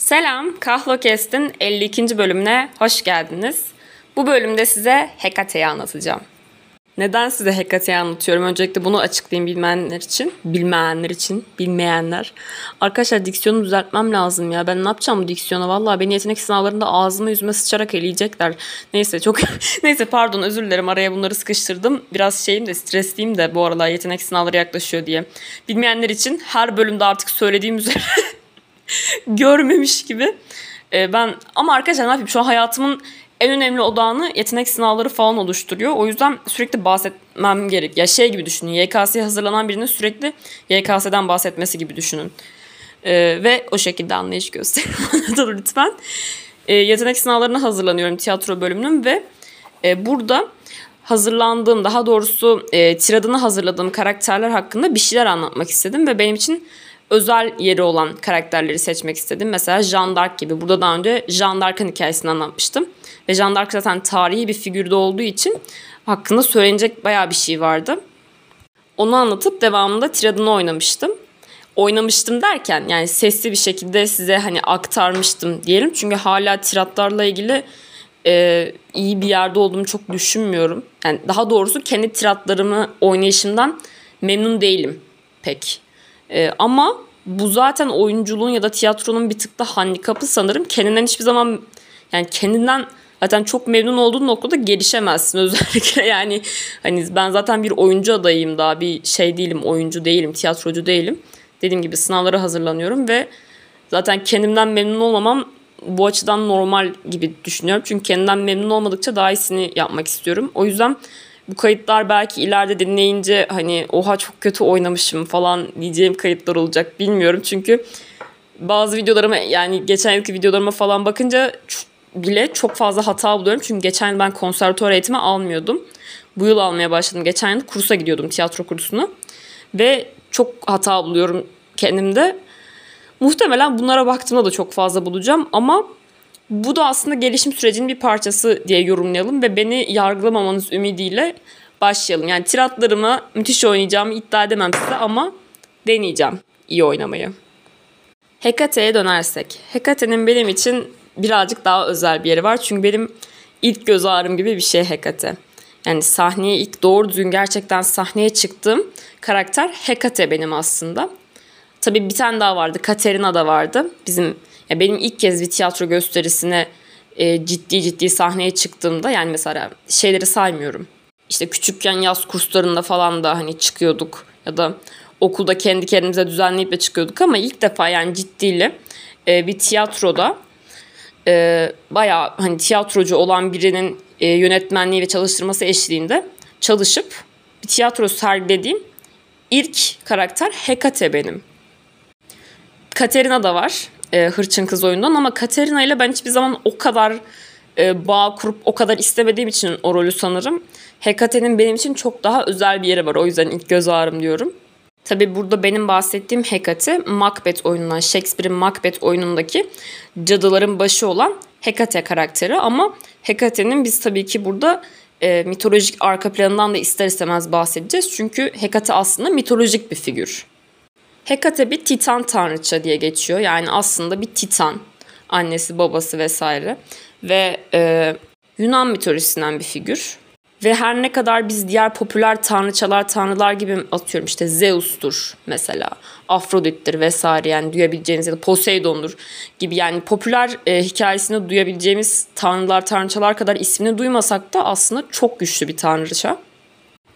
Selam, Kahlokest'in 52. bölümüne hoş geldiniz. Bu bölümde size Hekate'yi anlatacağım. Neden size Hekate'yi anlatıyorum? Öncelikle bunu açıklayayım bilmeyenler için. Bilmeyenler için, bilmeyenler. Arkadaşlar diksiyonumu düzeltmem lazım ya. Ben ne yapacağım bu diksiyona? Vallahi beni yetenek sınavlarında ağzıma yüzüme sıçarak eleyecekler. Neyse çok... Neyse pardon özür dilerim araya bunları sıkıştırdım. Biraz şeyim de stresliyim de bu aralar yetenek sınavları yaklaşıyor diye. Bilmeyenler için her bölümde artık söylediğim üzere görmemiş gibi. Ee, ben ama arkadaşlar ne yapayım şu an hayatımın en önemli odağını yetenek sınavları falan oluşturuyor. O yüzden sürekli bahsetmem gerek. Ya şey gibi düşünün. YKS'ye hazırlanan birinin sürekli YKS'den bahsetmesi gibi düşünün. Ee, ve o şekilde anlayış gösterin lütfen. Ee, yetenek sınavlarına hazırlanıyorum tiyatro bölümünün ve e, burada hazırlandığım daha doğrusu e, tiradını hazırladığım karakterler hakkında bir şeyler anlatmak istedim ve benim için özel yeri olan karakterleri seçmek istedim. Mesela Jean d'Arc gibi. Burada daha önce Jean d'Arc'ın hikayesini anlatmıştım. Ve Jean d'Arc zaten tarihi bir figürde olduğu için hakkında söylenecek bayağı bir şey vardı. Onu anlatıp devamında tiradını oynamıştım. Oynamıştım derken yani sesli bir şekilde size hani aktarmıştım diyelim. Çünkü hala tiratlarla ilgili e, iyi bir yerde olduğumu çok düşünmüyorum. Yani daha doğrusu kendi tiratlarımı oynayışımdan memnun değilim pek. E, ama bu zaten oyunculuğun ya da tiyatronun bir tık da handikapı sanırım. Kendinden hiçbir zaman yani kendinden zaten çok memnun olduğun noktada gelişemezsin özellikle. Yani hani ben zaten bir oyuncu adayıyım daha bir şey değilim oyuncu değilim tiyatrocu değilim. Dediğim gibi sınavlara hazırlanıyorum ve zaten kendimden memnun olmamam bu açıdan normal gibi düşünüyorum. Çünkü kendimden memnun olmadıkça daha iyisini yapmak istiyorum. O yüzden bu kayıtlar belki ileride dinleyince hani oha çok kötü oynamışım falan diyeceğim kayıtlar olacak bilmiyorum. Çünkü bazı videolarıma yani geçen yılki videolarıma falan bakınca bile çok fazla hata buluyorum. Çünkü geçen yıl ben konservatuvar eğitimi almıyordum. Bu yıl almaya başladım. Geçen yıl kursa gidiyordum tiyatro kursuna. Ve çok hata buluyorum kendimde. Muhtemelen bunlara baktığımda da çok fazla bulacağım ama bu da aslında gelişim sürecinin bir parçası diye yorumlayalım ve beni yargılamamanız ümidiyle başlayalım. Yani tiratlarımı müthiş oynayacağımı iddia edemem size ama deneyeceğim iyi oynamayı. Hekate'ye dönersek. Hekate'nin benim için birazcık daha özel bir yeri var. Çünkü benim ilk göz ağrım gibi bir şey Hekate. Yani sahneye ilk doğru düzgün gerçekten sahneye çıktığım karakter Hekate benim aslında. Tabii bir tane daha vardı. Katerina da vardı. Bizim ya benim ilk kez bir tiyatro gösterisine e, ciddi ciddi sahneye çıktığımda yani mesela şeyleri saymıyorum. İşte küçükken yaz kurslarında falan da hani çıkıyorduk ya da okulda kendi kendimize düzenleyip de çıkıyorduk ama ilk defa yani ciddiyle e, bir tiyatroda e, bayağı hani tiyatrocu olan birinin e, yönetmenliği ve çalıştırması eşliğinde çalışıp bir tiyatro sergilediğim ilk karakter Hekate benim. Katerina da var e, Hırçın Kız oyundan ama Katerina ile ben hiçbir zaman o kadar e, bağ kurup o kadar istemediğim için o rolü sanırım. Hekate'nin benim için çok daha özel bir yeri var. O yüzden ilk göz ağrım diyorum. Tabi burada benim bahsettiğim Hekate Macbeth oyunundan Shakespeare'in Macbeth oyunundaki cadıların başı olan Hekate karakteri ama Hekate'nin biz tabii ki burada e, mitolojik arka planından da ister istemez bahsedeceğiz. Çünkü Hekate aslında mitolojik bir figür. Hekate bir titan tanrıça diye geçiyor. Yani aslında bir titan. Annesi, babası vesaire. Ve e, Yunan mitolojisinden bir figür. Ve her ne kadar biz diğer popüler tanrıçalar, tanrılar gibi atıyorum işte Zeus'tur mesela, Afrodit'tir vesaire yani duyabileceğiniz ya da Poseidon'dur gibi yani popüler e, hikayesinde duyabileceğimiz tanrılar, tanrıçalar kadar ismini duymasak da aslında çok güçlü bir tanrıça.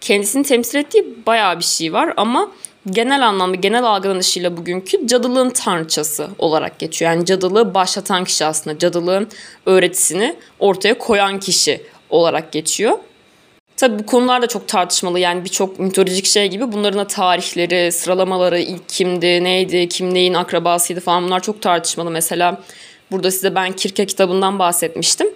Kendisini temsil ettiği bayağı bir şey var ama genel anlamda genel algılanışıyla bugünkü cadılığın tanrıçası olarak geçiyor. Yani cadılığı başlatan kişi aslında cadılığın öğretisini ortaya koyan kişi olarak geçiyor. Tabii bu konular da çok tartışmalı yani birçok mitolojik şey gibi bunların da tarihleri, sıralamaları, ilk kimdi, neydi, kim neyin akrabasıydı falan bunlar çok tartışmalı. Mesela burada size ben Kirke kitabından bahsetmiştim.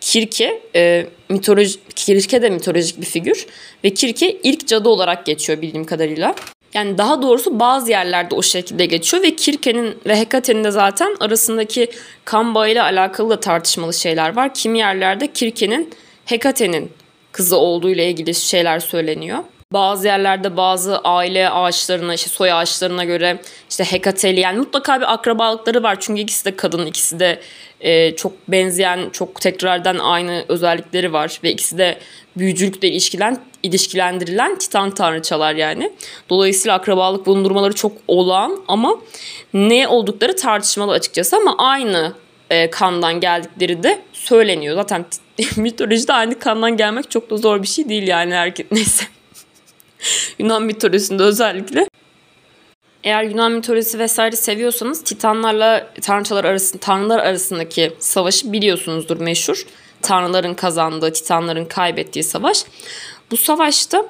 Kirke, e, mitoloji, Kirke de mitolojik bir figür ve Kirke ilk cadı olarak geçiyor bildiğim kadarıyla. Yani daha doğrusu bazı yerlerde o şekilde geçiyor ve Kirke'nin ve Hekate'nin de zaten arasındaki kan bağıyla alakalı da tartışmalı şeyler var. Kimi yerlerde Kirke'nin Hekate'nin kızı olduğu ile ilgili şeyler söyleniyor. Bazı yerlerde bazı aile ağaçlarına, işte soy ağaçlarına göre işte Hekateli yani mutlaka bir akrabalıkları var. Çünkü ikisi de kadın, ikisi de e, çok benzeyen, çok tekrardan aynı özellikleri var. Ve ikisi de büyücülükle ilişkilen, ilişkilendirilen titan tanrıçalar yani. Dolayısıyla akrabalık bulundurmaları çok olağan ama ne oldukları tartışmalı açıkçası ama aynı e, kandan geldikleri de söyleniyor. Zaten mitolojide aynı kandan gelmek çok da zor bir şey değil yani herkes neyse. Yunan mitolojisinde özellikle. Eğer Yunan mitolojisi vesaire seviyorsanız Titanlarla tanrıçalar arasında tanrılar arasındaki savaşı biliyorsunuzdur meşhur. Tanrıların kazandığı, Titanların kaybettiği savaş. Bu savaşta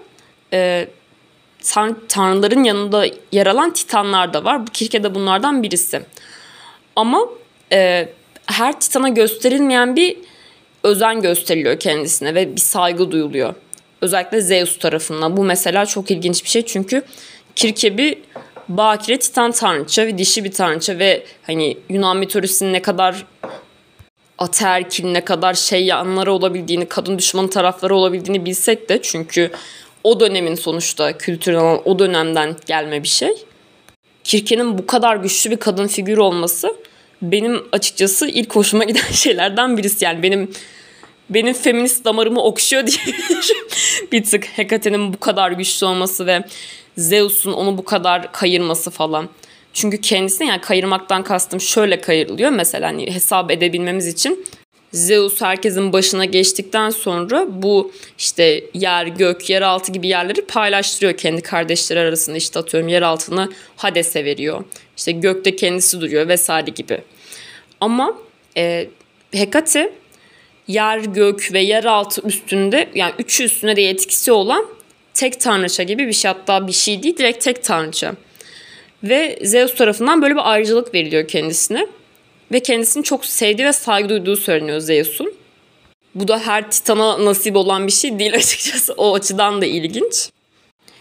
e, tanrıların yanında yer alan Titanlar da var. Bu Kirke de bunlardan birisi. Ama e, her Titan'a gösterilmeyen bir özen gösteriliyor kendisine ve bir saygı duyuluyor. Özellikle Zeus tarafından. Bu mesela çok ilginç bir şey çünkü Kirkebi bakire titan tanrıça ve dişi bir tanrıça ve hani Yunan mitolojisinin ne kadar ataerkil ne kadar şey yanları olabildiğini, kadın düşmanı tarafları olabildiğini bilsek de çünkü o dönemin sonuçta kültürel o dönemden gelme bir şey. Kirke'nin bu kadar güçlü bir kadın figür olması benim açıkçası ilk hoşuma giden şeylerden birisi. Yani benim benim feminist damarımı okşuyor diye bir tık Hekate'nin bu kadar güçlü olması ve Zeus'un onu bu kadar kayırması falan. Çünkü kendisine yani kayırmaktan kastım şöyle kayırılıyor. Mesela hani hesap edebilmemiz için Zeus herkesin başına geçtikten sonra bu işte yer, gök, yeraltı gibi yerleri paylaştırıyor kendi kardeşleri arasında. İşte atıyorum yer altını Hades'e veriyor. İşte gökte kendisi duruyor vesaire gibi. Ama e, Hekate yer, gök ve yeraltı üstünde yani üçü üstünde de yetkisi olan tek tanrıça gibi bir şey hatta bir şey değil direkt tek tanrıça. Ve Zeus tarafından böyle bir ayrıcalık veriliyor kendisine. Ve kendisini çok sevdiği ve saygı duyduğu söyleniyor Zeus'un. Bu da her titana nasip olan bir şey değil açıkçası. O açıdan da ilginç.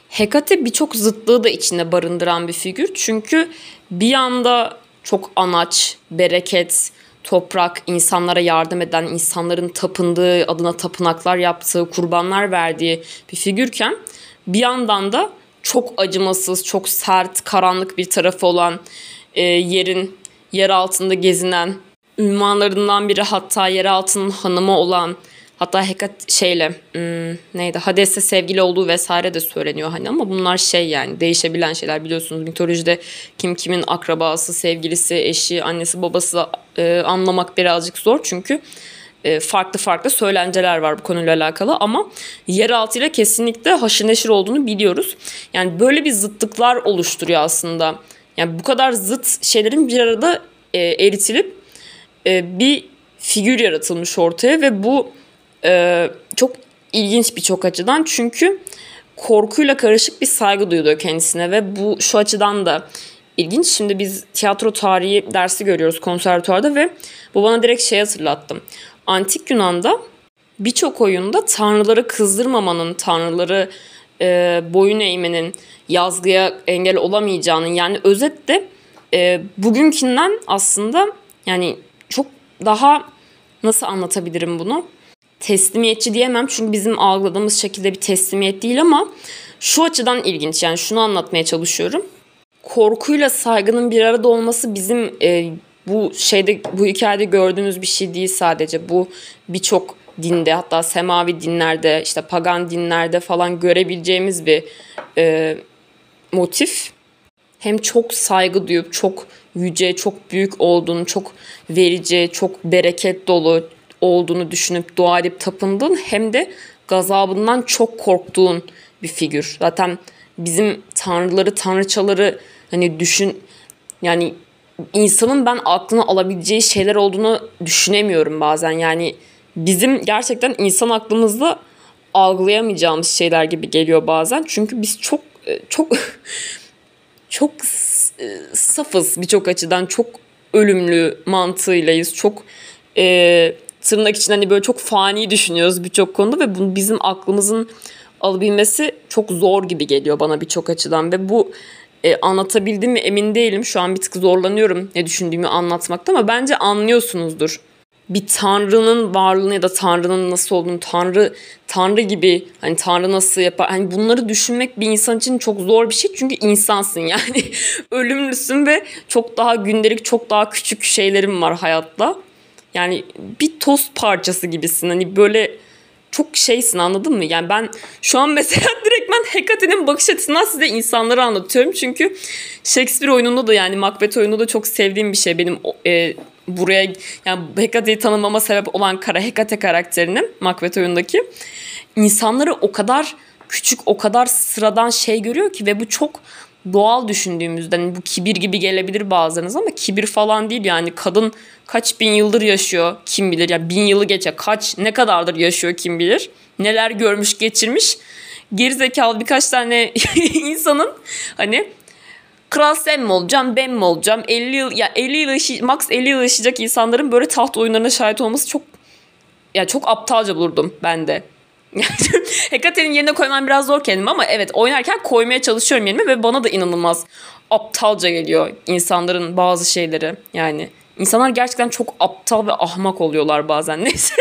Hekate birçok zıtlığı da içinde barındıran bir figür. Çünkü bir yanda çok anaç, bereket, toprak, insanlara yardım eden, insanların tapındığı, adına tapınaklar yaptığı, kurbanlar verdiği bir figürken bir yandan da çok acımasız, çok sert, karanlık bir tarafı olan e, yerin yer altında gezinen, ünvanlarından biri hatta yer altının hanımı olan Hatta Hekat şeyle hmm, neydi Hades'e sevgili olduğu vesaire de söyleniyor hani ama bunlar şey yani değişebilen şeyler biliyorsunuz. Mitolojide kim kimin akrabası, sevgilisi, eşi, annesi, babası e, anlamak birazcık zor çünkü farklı farklı söylenceler var bu konuyla alakalı ama yeraltı ile kesinlikle haşır neşir olduğunu biliyoruz. Yani böyle bir zıtlıklar oluşturuyor aslında. Yani bu kadar zıt şeylerin bir arada e, eritilip e, bir figür yaratılmış ortaya ve bu e, çok ilginç birçok açıdan. Çünkü korkuyla karışık bir saygı duyuluyor kendisine ve bu şu açıdan da ilginç. Şimdi biz tiyatro tarihi dersi görüyoruz konservatuarda ve bu bana direkt şey hatırlattım. Antik Yunan'da birçok oyunda tanrıları kızdırmamanın, tanrıları e, boyun eğmenin, yazgıya engel olamayacağının yani özetle e, bugünkünden aslında yani çok daha nasıl anlatabilirim bunu? teslimiyetçi diyemem çünkü bizim algıladığımız şekilde bir teslimiyet değil ama şu açıdan ilginç yani şunu anlatmaya çalışıyorum. Korkuyla saygının bir arada olması bizim e, bu şeyde bu hikayede gördüğümüz bir şey değil sadece. Bu birçok dinde hatta semavi dinlerde işte pagan dinlerde falan görebileceğimiz bir e, motif. Hem çok saygı duyup çok yüce, çok büyük olduğunu, çok verici, çok bereket dolu, olduğunu düşünüp dua edip tapındığın hem de gazabından çok korktuğun bir figür. Zaten bizim tanrıları, tanrıçaları hani düşün yani insanın ben aklına alabileceği şeyler olduğunu düşünemiyorum bazen. Yani bizim gerçekten insan aklımızda algılayamayacağımız şeyler gibi geliyor bazen. Çünkü biz çok e, çok çok e, safız birçok açıdan. Çok ölümlü mantığıylayız. Çok e, tırnak için hani böyle çok fani düşünüyoruz birçok konuda ve bunu bizim aklımızın alabilmesi çok zor gibi geliyor bana birçok açıdan ve bu e, anlatabildim mi emin değilim. Şu an bir tık zorlanıyorum ne düşündüğümü anlatmakta ama bence anlıyorsunuzdur. bir tanrının varlığını ya da tanrının nasıl olduğunu, tanrı tanrı gibi hani tanrı nasıl yapar hani bunları düşünmek bir insan için çok zor bir şey çünkü insansın yani ölümlüsün ve çok daha gündelik çok daha küçük şeylerim var hayatta. Yani bir toz parçası gibisin hani böyle çok şeysin anladın mı? Yani ben şu an mesela direktmen Hekate'nin bakış açısından size insanları anlatıyorum. Çünkü Shakespeare oyununda da yani Macbeth oyununda da çok sevdiğim bir şey benim e, buraya yani Hekate'yi tanımama sebep olan kara Hekate karakterini Macbeth oyundaki insanları o kadar küçük o kadar sıradan şey görüyor ki ve bu çok doğal düşündüğümüzden yani bu kibir gibi gelebilir bazılarınız ama kibir falan değil yani. Kadın kaç bin yıldır yaşıyor kim bilir? Ya yani bin yılı geçe kaç ne kadardır yaşıyor kim bilir? Neler görmüş geçirmiş? Gerizekalı birkaç tane insanın hani kral sen mi olacağım ben mi olacağım? 50 yıl ya 50 yıl yaşay- max 50 yıl yaşayacak insanların böyle taht oyunlarına şahit olması çok ya çok aptalca bulurdum ben de. Hekate'nin yerine koymam biraz zor kendimi ama evet oynarken koymaya çalışıyorum yerime ve bana da inanılmaz aptalca geliyor insanların bazı şeyleri. Yani insanlar gerçekten çok aptal ve ahmak oluyorlar bazen neyse.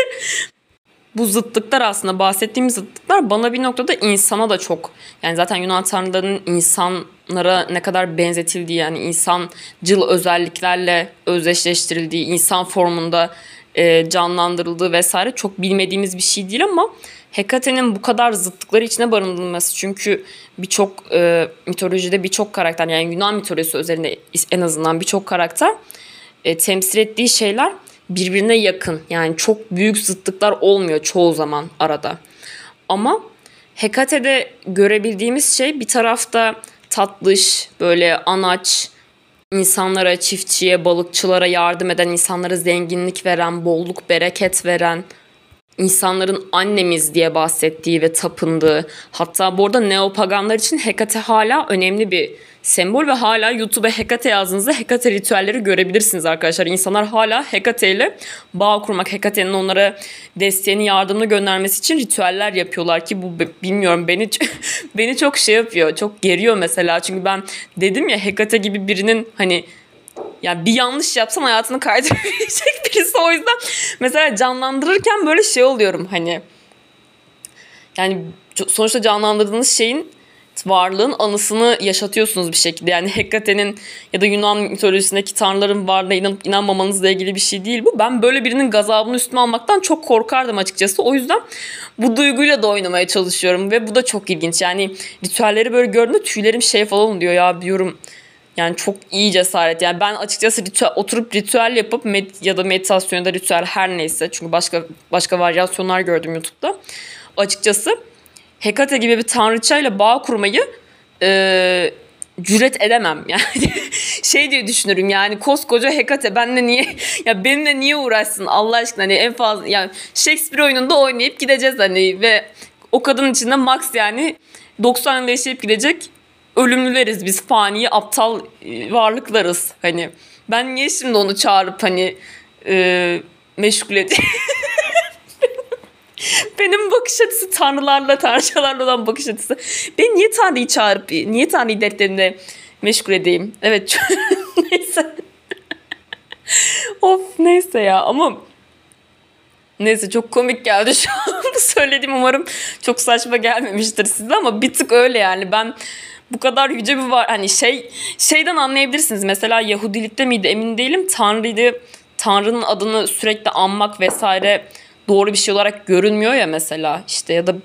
Bu zıtlıklar aslında bahsettiğim zıtlıklar bana bir noktada insana da çok yani zaten Yunan tanrılarının insanlara ne kadar benzetildiği yani insancıl özelliklerle özdeşleştirildiği insan formunda e, canlandırıldığı vesaire çok bilmediğimiz bir şey değil ama Hekate'nin bu kadar zıtlıkları içine barındırılması çünkü birçok e, mitolojide birçok karakter yani Yunan mitolojisi üzerinde en azından birçok karakter e, temsil ettiği şeyler birbirine yakın. Yani çok büyük zıtlıklar olmuyor çoğu zaman arada. Ama Hekate'de görebildiğimiz şey bir tarafta tatlış, böyle anaç, insanlara, çiftçiye, balıkçılara yardım eden, insanlara zenginlik veren, bolluk, bereket veren, insanların annemiz diye bahsettiği ve tapındığı. Hatta bu arada neopaganlar için Hekate hala önemli bir sembol ve hala YouTube'a Hekate yazdığınızda Hekate ritüelleri görebilirsiniz arkadaşlar. İnsanlar hala Hekate ile bağ kurmak, Hekate'nin onlara desteğini, yardımını göndermesi için ritüeller yapıyorlar ki bu bilmiyorum beni beni çok şey yapıyor. Çok geriyor mesela. Çünkü ben dedim ya Hekate gibi birinin hani yani bir yanlış yapsam hayatını kaydırabilecek birisi o yüzden mesela canlandırırken böyle şey oluyorum hani yani sonuçta canlandırdığınız şeyin varlığın anısını yaşatıyorsunuz bir şekilde. Yani Hekate'nin ya da Yunan mitolojisindeki tanrıların varlığına inanıp inanmamanızla ilgili bir şey değil bu. Ben böyle birinin gazabını üstüme almaktan çok korkardım açıkçası. O yüzden bu duyguyla da oynamaya çalışıyorum ve bu da çok ilginç. Yani ritüelleri böyle gördüğümde tüylerim şey falan diyor ya diyorum yani çok iyi cesaret. Yani ben açıkçası ritüel, oturup ritüel yapıp med, ya da meditasyon ya da ritüel her neyse. Çünkü başka başka varyasyonlar gördüm YouTube'da. Açıkçası Hekate gibi bir tanrıçayla bağ kurmayı e, cüret edemem. Yani şey diye düşünürüm yani koskoca Hekate benle niye ya benimle niye uğraşsın Allah aşkına hani en fazla yani Shakespeare oyununda oynayıp gideceğiz hani ve o kadın içinde max yani 90 yıl yaşayıp gidecek ölümlüleriz biz fani aptal e, varlıklarız hani ben niye şimdi onu çağırıp hani e, meşgul edeyim Benim bakış açısı tanrılarla, tanrıçalarla olan bakış açısı. Ben niye Tanrı'yı çağırıp, niye Tanrı'yı dertlerimle meşgul edeyim? Evet, neyse. of neyse ya ama neyse çok komik geldi şu an söylediğim umarım çok saçma gelmemiştir size ama bir tık öyle yani ben bu kadar yüce bir var hani şey şeyden anlayabilirsiniz. Mesela Yahudilikte miydi emin değilim. Tanrı'ydı Tanrı'nın adını sürekli anmak vesaire doğru bir şey olarak görünmüyor ya mesela. İşte ya da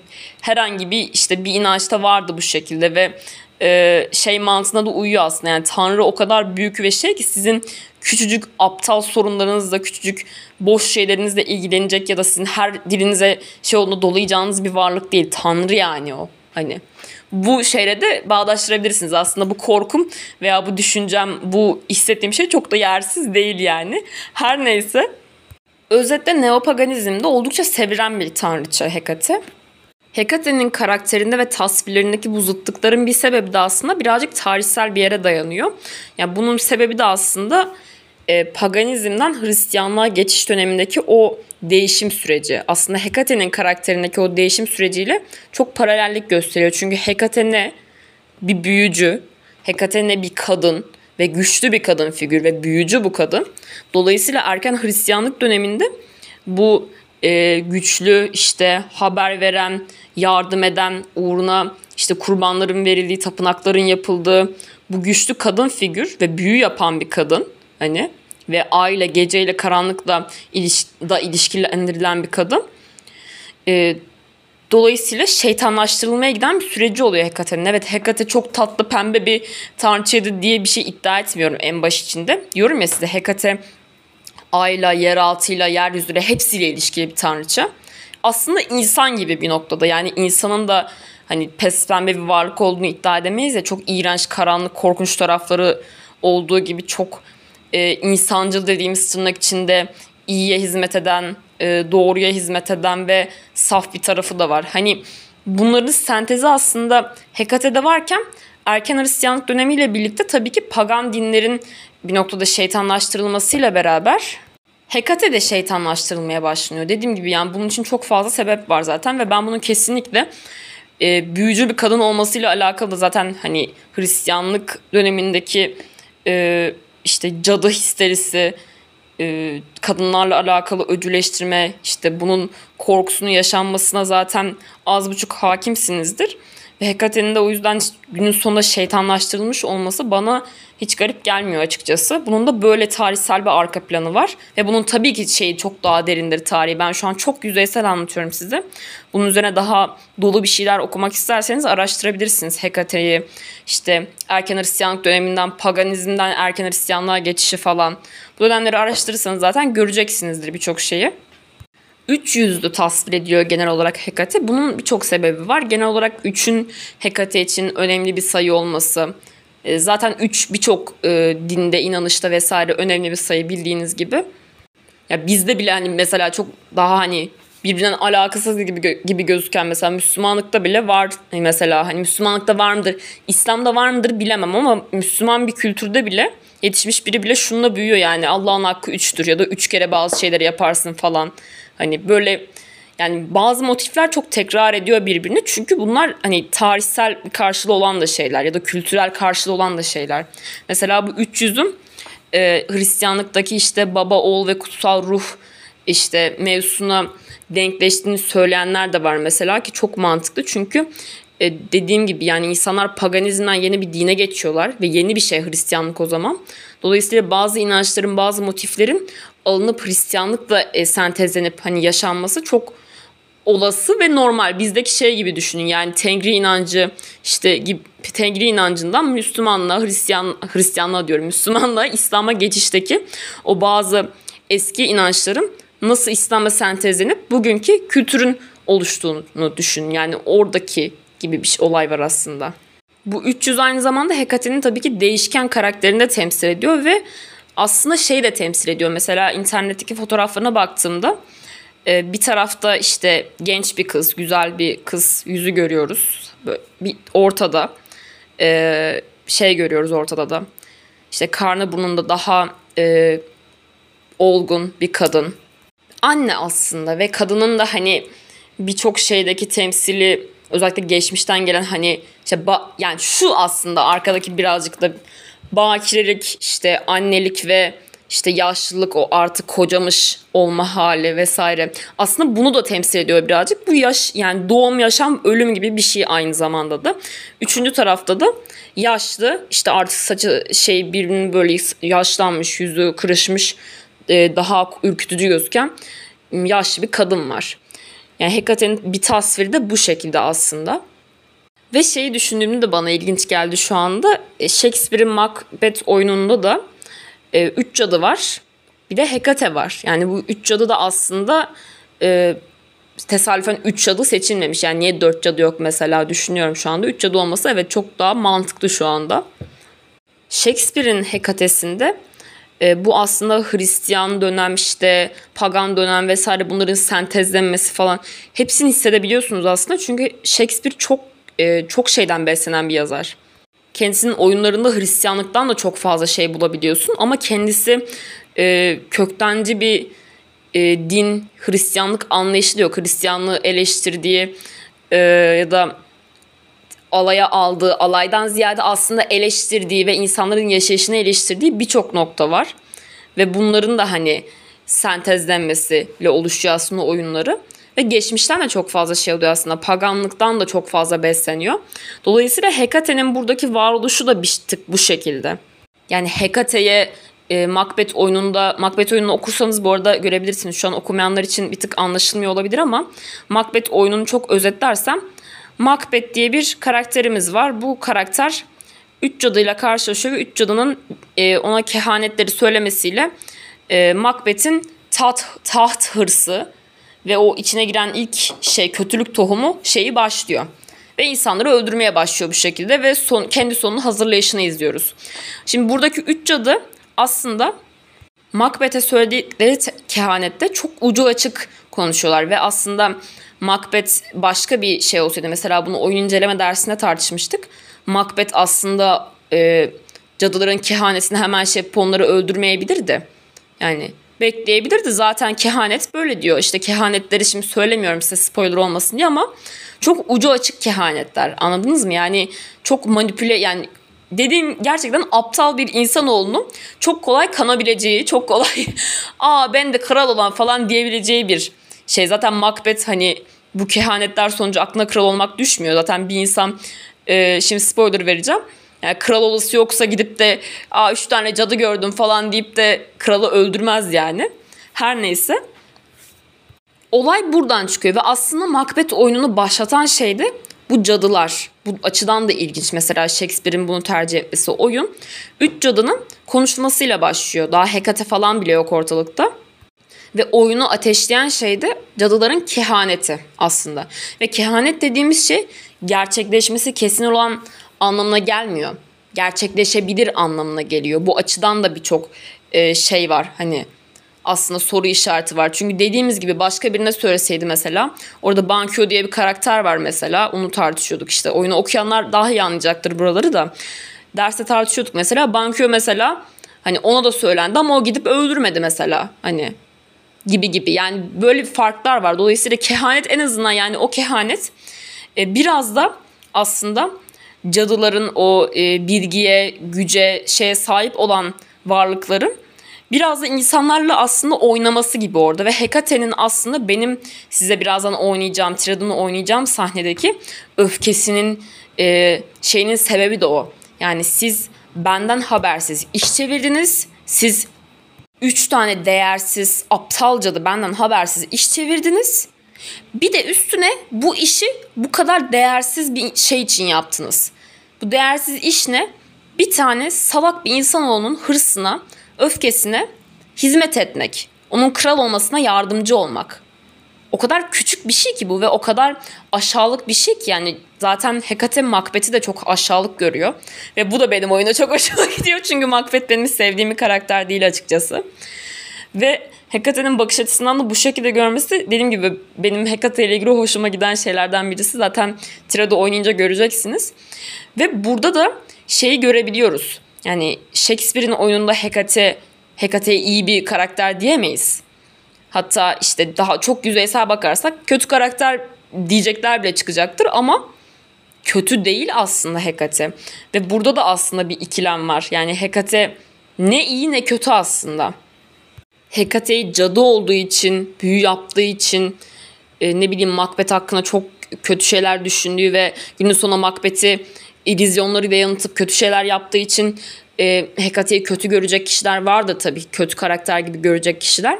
herhangi bir işte bir inançta vardı bu şekilde ve e, şey mantığına da uyuyor aslında. Yani Tanrı o kadar büyük ve şey ki sizin küçücük aptal sorunlarınızla küçücük boş şeylerinizle ilgilenecek ya da sizin her dilinize şey olduğunu dolayacağınız bir varlık değil. Tanrı yani o hani bu şeyle de bağdaştırabilirsiniz. Aslında bu korkum veya bu düşüncem, bu hissettiğim şey çok da yersiz değil yani. Her neyse Özetle neopaganizmde oldukça sevilen bir tanrıça Hekate. Hekate'nin karakterinde ve tasvirlerindeki bu zıtlıkların bir sebebi de aslında birazcık tarihsel bir yere dayanıyor. Yani bunun sebebi de aslında e, paganizmden Hristiyanlığa geçiş dönemindeki o değişim süreci. Aslında Hekate'nin karakterindeki o değişim süreciyle çok paralellik gösteriyor. Çünkü Hekate ne? Bir büyücü. Hekate ne? Bir kadın ve güçlü bir kadın figür ve büyücü bu kadın. Dolayısıyla erken Hristiyanlık döneminde bu e, güçlü işte haber veren, yardım eden, uğruna işte kurbanların verildiği, tapınakların yapıldığı bu güçlü kadın figür ve büyü yapan bir kadın hani ve aile geceyle karanlıkla iliş, da ilişkilendirilen bir kadın. E, dolayısıyla şeytanlaştırılmaya giden bir süreci oluyor Hekate'nin. Evet Hekate çok tatlı pembe bir tanrıçaydı diye bir şey iddia etmiyorum en baş içinde. Diyorum ya size Hekate ayla, yeraltıyla, yeryüzüyle hepsiyle ilişkili bir tanrıça. Aslında insan gibi bir noktada yani insanın da hani pes pembe bir varlık olduğunu iddia edemeyiz ya çok iğrenç, karanlık, korkunç tarafları olduğu gibi çok e, insancıl dediğimiz tırnak içinde iyiye hizmet eden, e, doğruya hizmet eden ve saf bir tarafı da var. Hani bunların sentezi aslında Hekate'de varken erken Hristiyanlık dönemiyle birlikte tabii ki pagan dinlerin bir noktada şeytanlaştırılmasıyla beraber Hekate de şeytanlaştırılmaya başlanıyor. Dediğim gibi yani bunun için çok fazla sebep var zaten ve ben bunun kesinlikle e, büyücü bir kadın olmasıyla alakalı da zaten hani Hristiyanlık dönemindeki e, işte cadı histerisi, e, kadınlarla alakalı öcüleştirme, işte bunun korkusunu yaşanmasına zaten az buçuk hakimsinizdir. Ve Hekate'nin de o yüzden günün sonunda şeytanlaştırılmış olması bana hiç garip gelmiyor açıkçası. Bunun da böyle tarihsel bir arka planı var. Ve bunun tabii ki şeyi çok daha derindir tarihi. Ben şu an çok yüzeysel anlatıyorum size. Bunun üzerine daha dolu bir şeyler okumak isterseniz araştırabilirsiniz. Hekate'yi, işte erken Hristiyanlık döneminden, paganizmden erken Hristiyanlığa geçişi falan. Bu dönemleri araştırırsanız zaten göreceksinizdir birçok şeyi. Üç yüzlü tasvir ediyor genel olarak Hekate. Bunun birçok sebebi var. Genel olarak 3'ün Hekate için önemli bir sayı olması. E, zaten 3 birçok e, dinde, inanışta vesaire önemli bir sayı bildiğiniz gibi. Ya bizde bile hani mesela çok daha hani birbirinden alakasız gibi gibi gözüken mesela Müslümanlıkta bile var hani mesela hani Müslümanlıkta var mıdır, İslam'da var mıdır bilemem ama Müslüman bir kültürde bile yetişmiş biri bile şununla büyüyor yani Allah'ın hakkı üçtür ya da üç kere bazı şeyleri yaparsın falan. Hani böyle yani bazı motifler çok tekrar ediyor birbirini. Çünkü bunlar hani tarihsel karşılığı olan da şeyler ya da kültürel karşılığı olan da şeyler. Mesela bu 300'ün e, Hristiyanlıktaki işte baba, oğul ve kutsal ruh işte mevzusuna denkleştiğini söyleyenler de var mesela ki çok mantıklı. Çünkü e, dediğim gibi yani insanlar paganizmden yeni bir dine geçiyorlar ve yeni bir şey Hristiyanlık o zaman. Dolayısıyla bazı inançların, bazı motiflerin alınıp Hristiyanlıkla e, sentezlenip hani yaşanması çok olası ve normal. Bizdeki şey gibi düşünün. Yani Tengri inancı işte gibi, Tengri inancından Müslümanla Hristiyan Hristiyanlığa diyorum. Müslümanla İslam'a geçişteki o bazı eski inançların nasıl İslam'a sentezlenip bugünkü kültürün oluştuğunu düşün. Yani oradaki gibi bir şey, olay var aslında. Bu 300 aynı zamanda Hekate'nin tabii ki değişken karakterini de temsil ediyor ve aslında şey de temsil ediyor. Mesela internetteki fotoğraflarına baktığımda e, bir tarafta işte genç bir kız, güzel bir kız yüzü görüyoruz. Bir ortada e, şey görüyoruz ortada da. İşte karnı burnunda daha e, olgun bir kadın. Anne aslında ve kadının da hani birçok şeydeki temsili özellikle geçmişten gelen hani işte ba- yani şu aslında arkadaki birazcık da bakirelik işte annelik ve işte yaşlılık o artık kocamış olma hali vesaire. Aslında bunu da temsil ediyor birazcık. Bu yaş yani doğum, yaşam, ölüm gibi bir şey aynı zamanda da. Üçüncü tarafta da yaşlı işte artık saçı şey birbirinin böyle yaşlanmış, yüzü kırışmış, e, daha ürkütücü gözüken yaşlı bir kadın var. Yani Hekate'nin bir tasviri de bu şekilde aslında. Ve şeyi düşündüğümde de bana ilginç geldi şu anda. E, Shakespeare'in Macbeth oyununda da e, üç cadı var. Bir de Hekate var. Yani bu üç cadı da aslında e, tesadüfen üç cadı seçilmemiş. Yani niye dört cadı yok mesela düşünüyorum şu anda. Üç cadı olması evet çok daha mantıklı şu anda. Shakespeare'in Hekate'sinde e, bu aslında Hristiyan dönem işte pagan dönem vesaire bunların sentezlenmesi falan hepsini hissedebiliyorsunuz aslında. Çünkü Shakespeare çok e, çok şeyden beslenen bir yazar. Kendisinin oyunlarında Hristiyanlıktan da çok fazla şey bulabiliyorsun ama kendisi e, köktenci bir e, din, Hristiyanlık anlayışı diyor. Hristiyanlığı eleştirdiği e, ya da alaya aldığı, alaydan ziyade aslında eleştirdiği ve insanların yaşayışını eleştirdiği birçok nokta var. Ve bunların da hani sentezlenmesiyle oluşuyor aslında oyunları. Ve geçmişten de çok fazla şey oluyor aslında. Paganlıktan da çok fazla besleniyor. Dolayısıyla Hekate'nin buradaki varoluşu da bir tık bu şekilde. Yani Hekate'ye e, Macbeth oyununda, Macbeth oyununu okursanız bu arada görebilirsiniz. Şu an okumayanlar için bir tık anlaşılmıyor olabilir ama Macbeth oyununu çok özetlersem Macbeth diye bir karakterimiz var. Bu karakter üç cadıyla karşılaşıyor ve üç cadının e, ona kehanetleri söylemesiyle e, Macbeth'in taht, taht hırsı ve o içine giren ilk şey kötülük tohumu şeyi başlıyor. Ve insanları öldürmeye başlıyor bu şekilde ve son, kendi sonunu hazırlayışını izliyoruz. Şimdi buradaki üç cadı aslında Macbeth'e söyledikleri kehanette çok ucu açık konuşuyorlar ve aslında Macbeth başka bir şey olsaydı mesela bunu oyun inceleme dersinde tartışmıştık. Macbeth aslında e, cadıların kehanesini hemen şey onları öldürmeyebilirdi. Yani bekleyebilirdi. Zaten kehanet böyle diyor. İşte kehanetleri şimdi söylemiyorum size spoiler olmasın diye ama çok ucu açık kehanetler. Anladınız mı? Yani çok manipüle yani dediğim gerçekten aptal bir insanoğlunun çok kolay kanabileceği, çok kolay aa ben de kral olan falan diyebileceği bir şey. Zaten Macbeth hani bu kehanetler sonucu aklına kral olmak düşmüyor. Zaten bir insan e, şimdi spoiler vereceğim. Yani kral olası yoksa gidip de aa üç tane cadı gördüm falan deyip de kralı öldürmez yani. Her neyse. Olay buradan çıkıyor ve aslında Macbeth oyununu başlatan şey de bu cadılar. Bu açıdan da ilginç. Mesela Shakespeare'in bunu tercih etmesi oyun. Üç cadının konuşmasıyla başlıyor. Daha Hekate falan bile yok ortalıkta. Ve oyunu ateşleyen şey de cadıların kehaneti aslında. Ve kehanet dediğimiz şey gerçekleşmesi kesin olan anlamına gelmiyor. Gerçekleşebilir anlamına geliyor. Bu açıdan da birçok e, şey var. Hani aslında soru işareti var. Çünkü dediğimiz gibi başka birine söyleseydi mesela orada Bankyo diye bir karakter var mesela onu tartışıyorduk işte. Oyunu okuyanlar daha iyi anlayacaktır buraları da. Derste tartışıyorduk mesela Bankyo mesela hani ona da söylendi ama o gidip öldürmedi mesela hani gibi gibi. Yani böyle farklar var. Dolayısıyla kehanet en azından yani o kehanet e, biraz da aslında cadıların o e, bilgiye, güce, şeye sahip olan varlıkların biraz da insanlarla aslında oynaması gibi orada ve Hekate'nin aslında benim size birazdan oynayacağım, Tiradon'u oynayacağım sahnedeki öfkesinin e, şeyinin sebebi de o. Yani siz benden habersiz iş çevirdiniz. Siz üç tane değersiz, aptalca da benden habersiz iş çevirdiniz. Bir de üstüne bu işi bu kadar değersiz bir şey için yaptınız. Bu değersiz iş ne? Bir tane salak bir insanoğlunun hırsına, öfkesine hizmet etmek. Onun kral olmasına yardımcı olmak. O kadar küçük bir şey ki bu ve o kadar aşağılık bir şey ki yani zaten Hekate Macbeth'i de çok aşağılık görüyor. Ve bu da benim oyuna çok hoşuma gidiyor çünkü Macbeth benim sevdiğim bir karakter değil açıkçası. Ve Hekate'nin bakış açısından da bu şekilde görmesi dediğim gibi benim Hekate ile ilgili hoşuma giden şeylerden birisi. Zaten Tira'da oynayınca göreceksiniz. Ve burada da şeyi görebiliyoruz. Yani Shakespeare'in oyununda Hekate Hekate iyi bir karakter diyemeyiz. Hatta işte daha çok yüzeysel bakarsak kötü karakter diyecekler bile çıkacaktır ama kötü değil aslında Hekate. Ve burada da aslında bir ikilem var. Yani Hekate ne iyi ne kötü aslında. Hekate'yi cadı olduğu için, büyü yaptığı için e, ne bileyim Macbeth hakkında çok kötü şeyler düşündüğü ve günün sonunda Macbeth'i illüzyonlarıyla yanıltıp kötü şeyler yaptığı için e, Hekate'yi kötü görecek kişiler vardı tabii. Kötü karakter gibi görecek kişiler.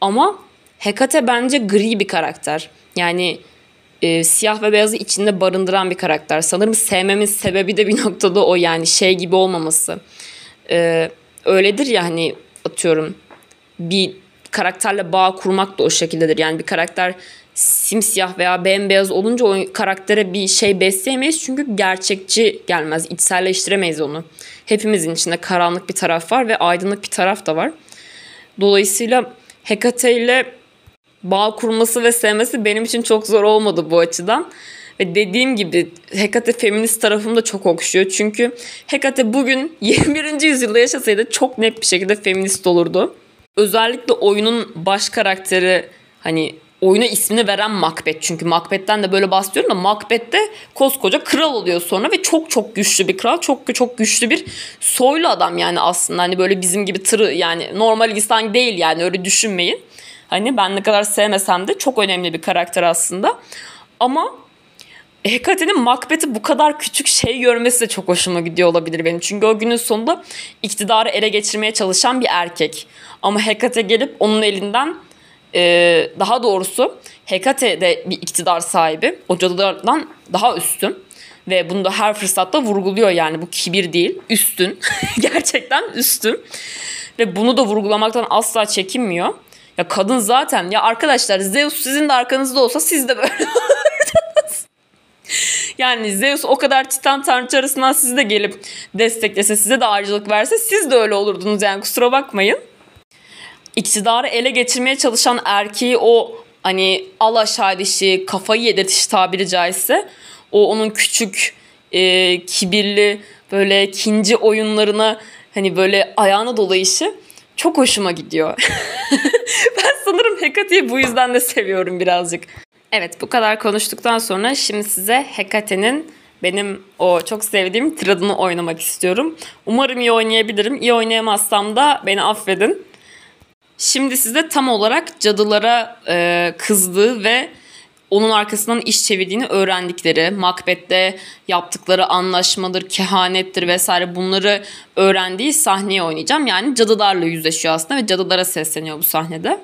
Ama Hekate bence gri bir karakter. Yani e, siyah ve beyazı içinde barındıran bir karakter. Sanırım sevmemin sebebi de bir noktada o yani şey gibi olmaması. E, öyledir ya hani atıyorum bir karakterle bağ kurmak da o şekildedir. Yani bir karakter simsiyah veya bembeyaz olunca o karaktere bir şey besleyemeyiz. Çünkü gerçekçi gelmez. içselleştiremeyiz onu. Hepimizin içinde karanlık bir taraf var ve aydınlık bir taraf da var. Dolayısıyla Hekate ile bağ kurması ve sevmesi benim için çok zor olmadı bu açıdan. Ve dediğim gibi Hekate feminist tarafım da çok okşuyor. Çünkü Hekate bugün 21. yüzyılda yaşasaydı çok net bir şekilde feminist olurdu. Özellikle oyunun baş karakteri hani oyuna ismini veren Macbeth. Çünkü Macbeth'ten de böyle bahsediyorum da Macbeth de koskoca kral oluyor sonra ve çok çok güçlü bir kral. Çok çok güçlü bir soylu adam yani aslında. Hani böyle bizim gibi tırı yani normal insan değil yani öyle düşünmeyin. Hani ben ne kadar sevmesem de çok önemli bir karakter aslında. Ama Hekate'nin Macbeth'i bu kadar küçük şey görmesi de çok hoşuma gidiyor olabilir benim. Çünkü o günün sonunda iktidarı ele geçirmeye çalışan bir erkek. Ama Hekate gelip onun elinden e, daha doğrusu Hekate de bir iktidar sahibi. O cadılardan daha üstün. Ve bunu da her fırsatta vurguluyor yani bu kibir değil üstün. Gerçekten üstün. Ve bunu da vurgulamaktan asla çekinmiyor. Ya kadın zaten ya arkadaşlar Zeus sizin de arkanızda olsa siz de böyle. yani Zeus o kadar titan tanrıçı arasından sizi de gelip desteklese size de ayrıcalık verse siz de öyle olurdunuz yani kusura bakmayın. İktidarı ele geçirmeye çalışan erkeği o hani al aşağı dişi kafayı yedirtiş tabiri caizse o onun küçük e, kibirli böyle kinci oyunlarına hani böyle ayağına dolayışı çok hoşuma gidiyor. ben sanırım Hekate'yi bu yüzden de seviyorum birazcık. Evet bu kadar konuştuktan sonra şimdi size Hekate'nin benim o çok sevdiğim tiradını oynamak istiyorum. Umarım iyi oynayabilirim. İyi oynayamazsam da beni affedin. Şimdi size tam olarak cadılara e, kızdığı ve onun arkasından iş çevirdiğini öğrendikleri, Macbeth'te yaptıkları anlaşmadır, kehanettir vesaire bunları öğrendiği sahneye oynayacağım. Yani cadılarla yüzleşiyor aslında ve cadılara sesleniyor bu sahnede.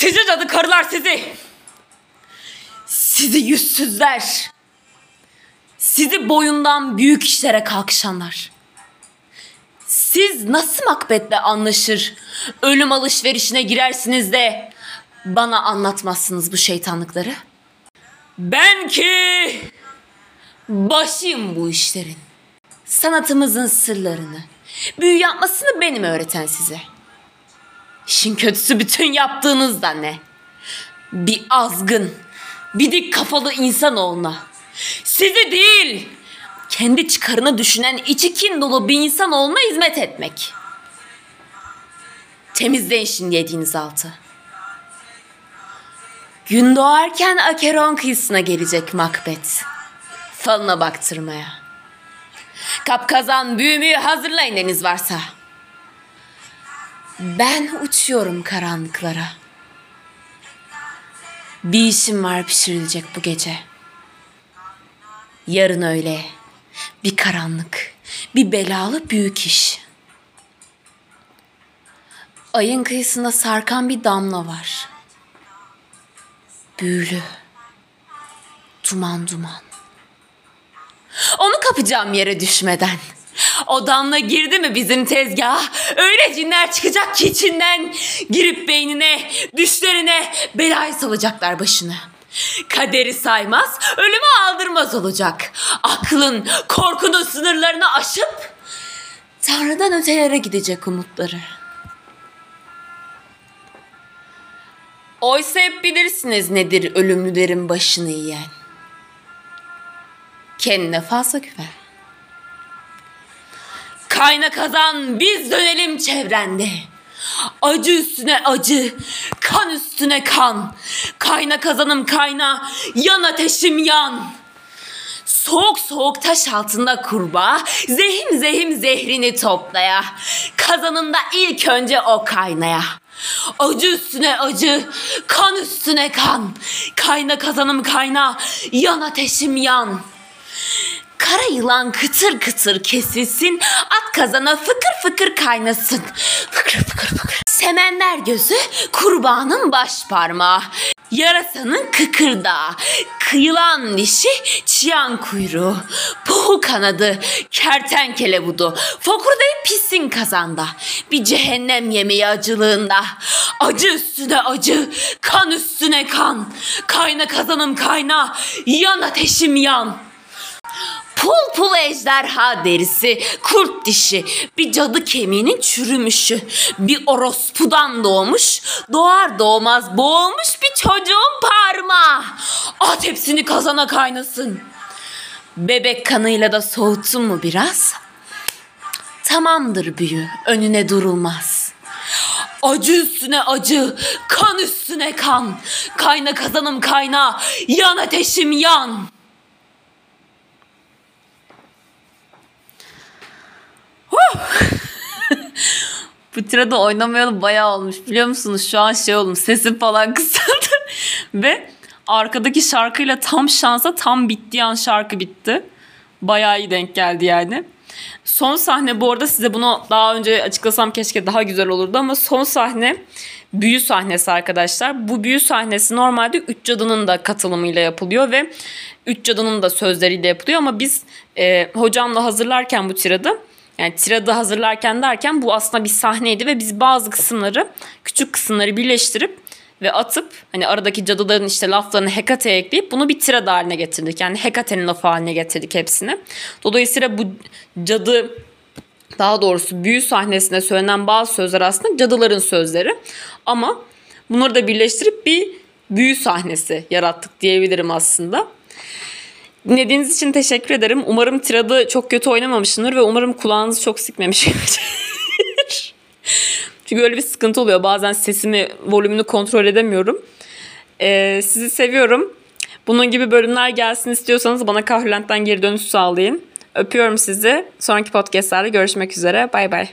Sizi cadı karılar sizi! Sizi yüzsüzler! Sizi boyundan büyük işlere kalkışanlar. Siz nasıl Macbeth'le anlaşır, ölüm alışverişine girersiniz de bana anlatmazsınız bu şeytanlıkları? Ben ki başım bu işlerin. Sanatımızın sırlarını, büyü yapmasını benim öğreten size. İşin kötüsü bütün yaptığınız da ne? Bir azgın, bir dik kafalı insanoğluna sizi değil, kendi çıkarını düşünen içi kin dolu bir insan olma hizmet etmek. Temizleyin şimdi yediğiniz altı. Gün doğarken Akeron kıyısına gelecek Macbeth. Falına baktırmaya. Kapkazan büyümüyü hazırlayın deniz varsa. Ben uçuyorum karanlıklara. Bir işim var pişirilecek bu gece.'' Yarın öyle. Bir karanlık, bir belalı büyük iş. Ayın kıyısında sarkan bir damla var. Büyülü. Duman duman. Onu kapacağım yere düşmeden. O damla girdi mi bizim tezgaha öyle cinler çıkacak ki içinden girip beynine, düşlerine belayı salacaklar başını.'' Kaderi saymaz, ölümü aldırmaz olacak. Aklın, korkunun sınırlarını aşıp Tanrı'dan ötelere gidecek umutları. Oysa hep bilirsiniz nedir ölümlülerin başını yiyen. Kendine fazla güven. Kayna kazan biz dönelim çevrende. Acı üstüne acı, kan üstüne kan. Kayna kazanım kayna, yan ateşim yan. Soğuk soğuk taş altında kurbağa, zehim zehim zehrini toplaya. Kazanımda ilk önce o kaynaya. Acı üstüne acı, kan üstüne kan. Kayna kazanım kayna, yan ateşim yan. Kara yılan kıtır kıtır kesilsin, at kazana fıkır fıkır kaynasın. Fıkır fıkır fıkır. Semenler gözü, kurbanın baş parmağı. Yarasanın kıkırdağı, kıyılan dişi, çiyan kuyruğu, puhu kanadı, kertenkele budu, fokurdayı pissin kazanda, bir cehennem yemeği acılığında, acı üstüne acı, kan üstüne kan, kayna kazanım kayna, yan ateşim yan.'' Pul pul ejderha derisi, kurt dişi, bir cadı kemiğinin çürümüşü, bir orospudan doğmuş, doğar doğmaz boğulmuş bir çocuğun parmağı. At hepsi hepsini kazana kaynasın. Bebek kanıyla da soğuttun mu biraz? Tamamdır büyü, önüne durulmaz. Acı üstüne acı, kan üstüne kan. Kayna kazanım kayna, yan ateşim yan. Bu tirada oynamayalı bayağı olmuş biliyor musunuz? Şu an şey oldum sesim falan kısıldı. Ve arkadaki şarkıyla tam şansa tam bittiği an şarkı bitti. Bayağı iyi denk geldi yani. Son sahne bu arada size bunu daha önce açıklasam keşke daha güzel olurdu ama son sahne büyü sahnesi arkadaşlar. Bu büyü sahnesi normalde Üç Cadı'nın da katılımıyla yapılıyor ve Üç Cadı'nın da sözleriyle yapılıyor ama biz e, hocamla hazırlarken bu tiradı yani tiradı hazırlarken derken bu aslında bir sahneydi ve biz bazı kısımları küçük kısımları birleştirip ve atıp hani aradaki cadıların işte laflarını Hekate'ye ekleyip bunu bir tirad haline getirdik. Yani Hekate'nin lafı haline getirdik hepsini. Dolayısıyla bu cadı daha doğrusu büyü sahnesinde söylenen bazı sözler aslında cadıların sözleri. Ama bunları da birleştirip bir büyü sahnesi yarattık diyebilirim aslında. Dinlediğiniz için teşekkür ederim. Umarım tiradı çok kötü oynamamışsındır ve umarım kulağınızı çok sikmemişimdir. Çünkü öyle bir sıkıntı oluyor. Bazen sesimi, volümünü kontrol edemiyorum. Ee, sizi seviyorum. Bunun gibi bölümler gelsin istiyorsanız bana Kahrolent'ten geri dönüş sağlayın. Öpüyorum sizi. Sonraki podcastlerde görüşmek üzere. Bay bay.